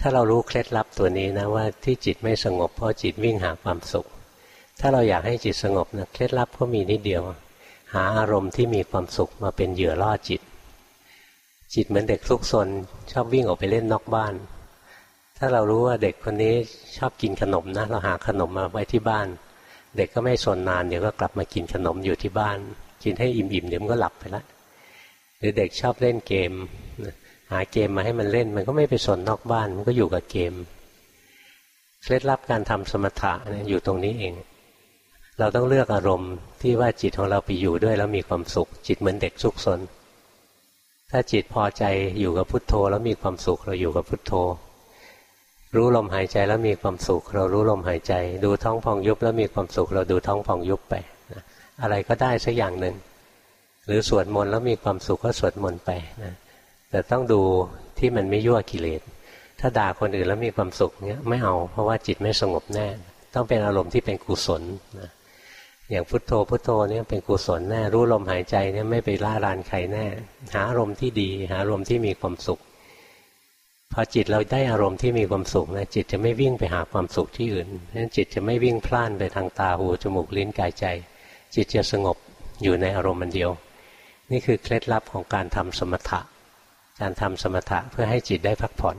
ถ้าเรารู้เคล็ดลับตัวนี้นะว่าที่จิตไม่สงบเพราะจิตวิ่งหาความสุข ถ้าเราอยากให้จิตสงบนะเคล็ดลับก็มีนิดเดียว หาอารมณ์ที่มีความสุขมาเป็นเหยื่อล่อจิต จิตเหมือนเด็กทุกซนชอบวิ่งออกไปเล่นนอกบ้าน ถ้าเรารู้ว่าเด็กคนนี้ชอบกินขนมนะ เราหาขนมมาไว้ที่บ้าน เด็กก็ไม่สนนานเดี๋ยวก็กลับมากินขนมอยู่ที่บ้าน กินให้อิ่มๆเดี๋ยวมันก็หลับไปละหรือเด็กชอบเล่นเกม หาเกมมาให้มันเล่น มันก็ไม่ไปสนนอกบ้าน มันก็อยู่กับเกม เคล็ดลับการทำสมถะเนี่ยอยู่ตรงนี้เอง เราต้องเลือกอารมณ์ที่ว่าจิตของเราไปอยู่ด้วยแล้วมีความสุข จิตเหมือนเด็กสุขสน ถ้าจิตพอใจอยู่กับพุทโธแล้วมีความสุขเราอยู่กับพุทโธ รู้ลมหายใจแล้วมีความสุข เรารู้ลมหายใจ ดูท้องพองยุบแล้วมีความสุข เราดูท้องพองยุบไปนะอะไรก็ได้สักอย่างหนึ่งหรือสวดมนต์แล้วมีความสุขก็สวดมนต์ไปนะ แต่ต้องดูที่มันไม่ยั่วกิเลส ถ้าด่าคนอื่นแล้วมีความสุขเนี้ยไม่เอา เพราะว่าจิตไม่สงบแน่ ต้องเป็นอารมณ์ที่เป็นกุศลนะอย่างพุทโธพุทโธเนี่ยเป็นกุศลแน่ รู้ลมหายใจเนี่ยไม่ไปล่ารานใครแน่ หาอารมณ์ที่ดี หาอารมณ์ที่มีความสุข พอจิตเราได้อารมณ์ที่มีความสุขนะจิตจะไม่วิ่งไปหาความสุขที่อื่นเพราะฉะนั้นจิตจะไม่วิ่งพล่านไปทางตาหูจมูกลิ้นกายใจ จิตจะสงบอยู่ในอารมณ์มันเดียว นี่คือเคล็ดลับของการทำสมถะ การทำสมถะเพื่อให้จิตได้พักผ่อน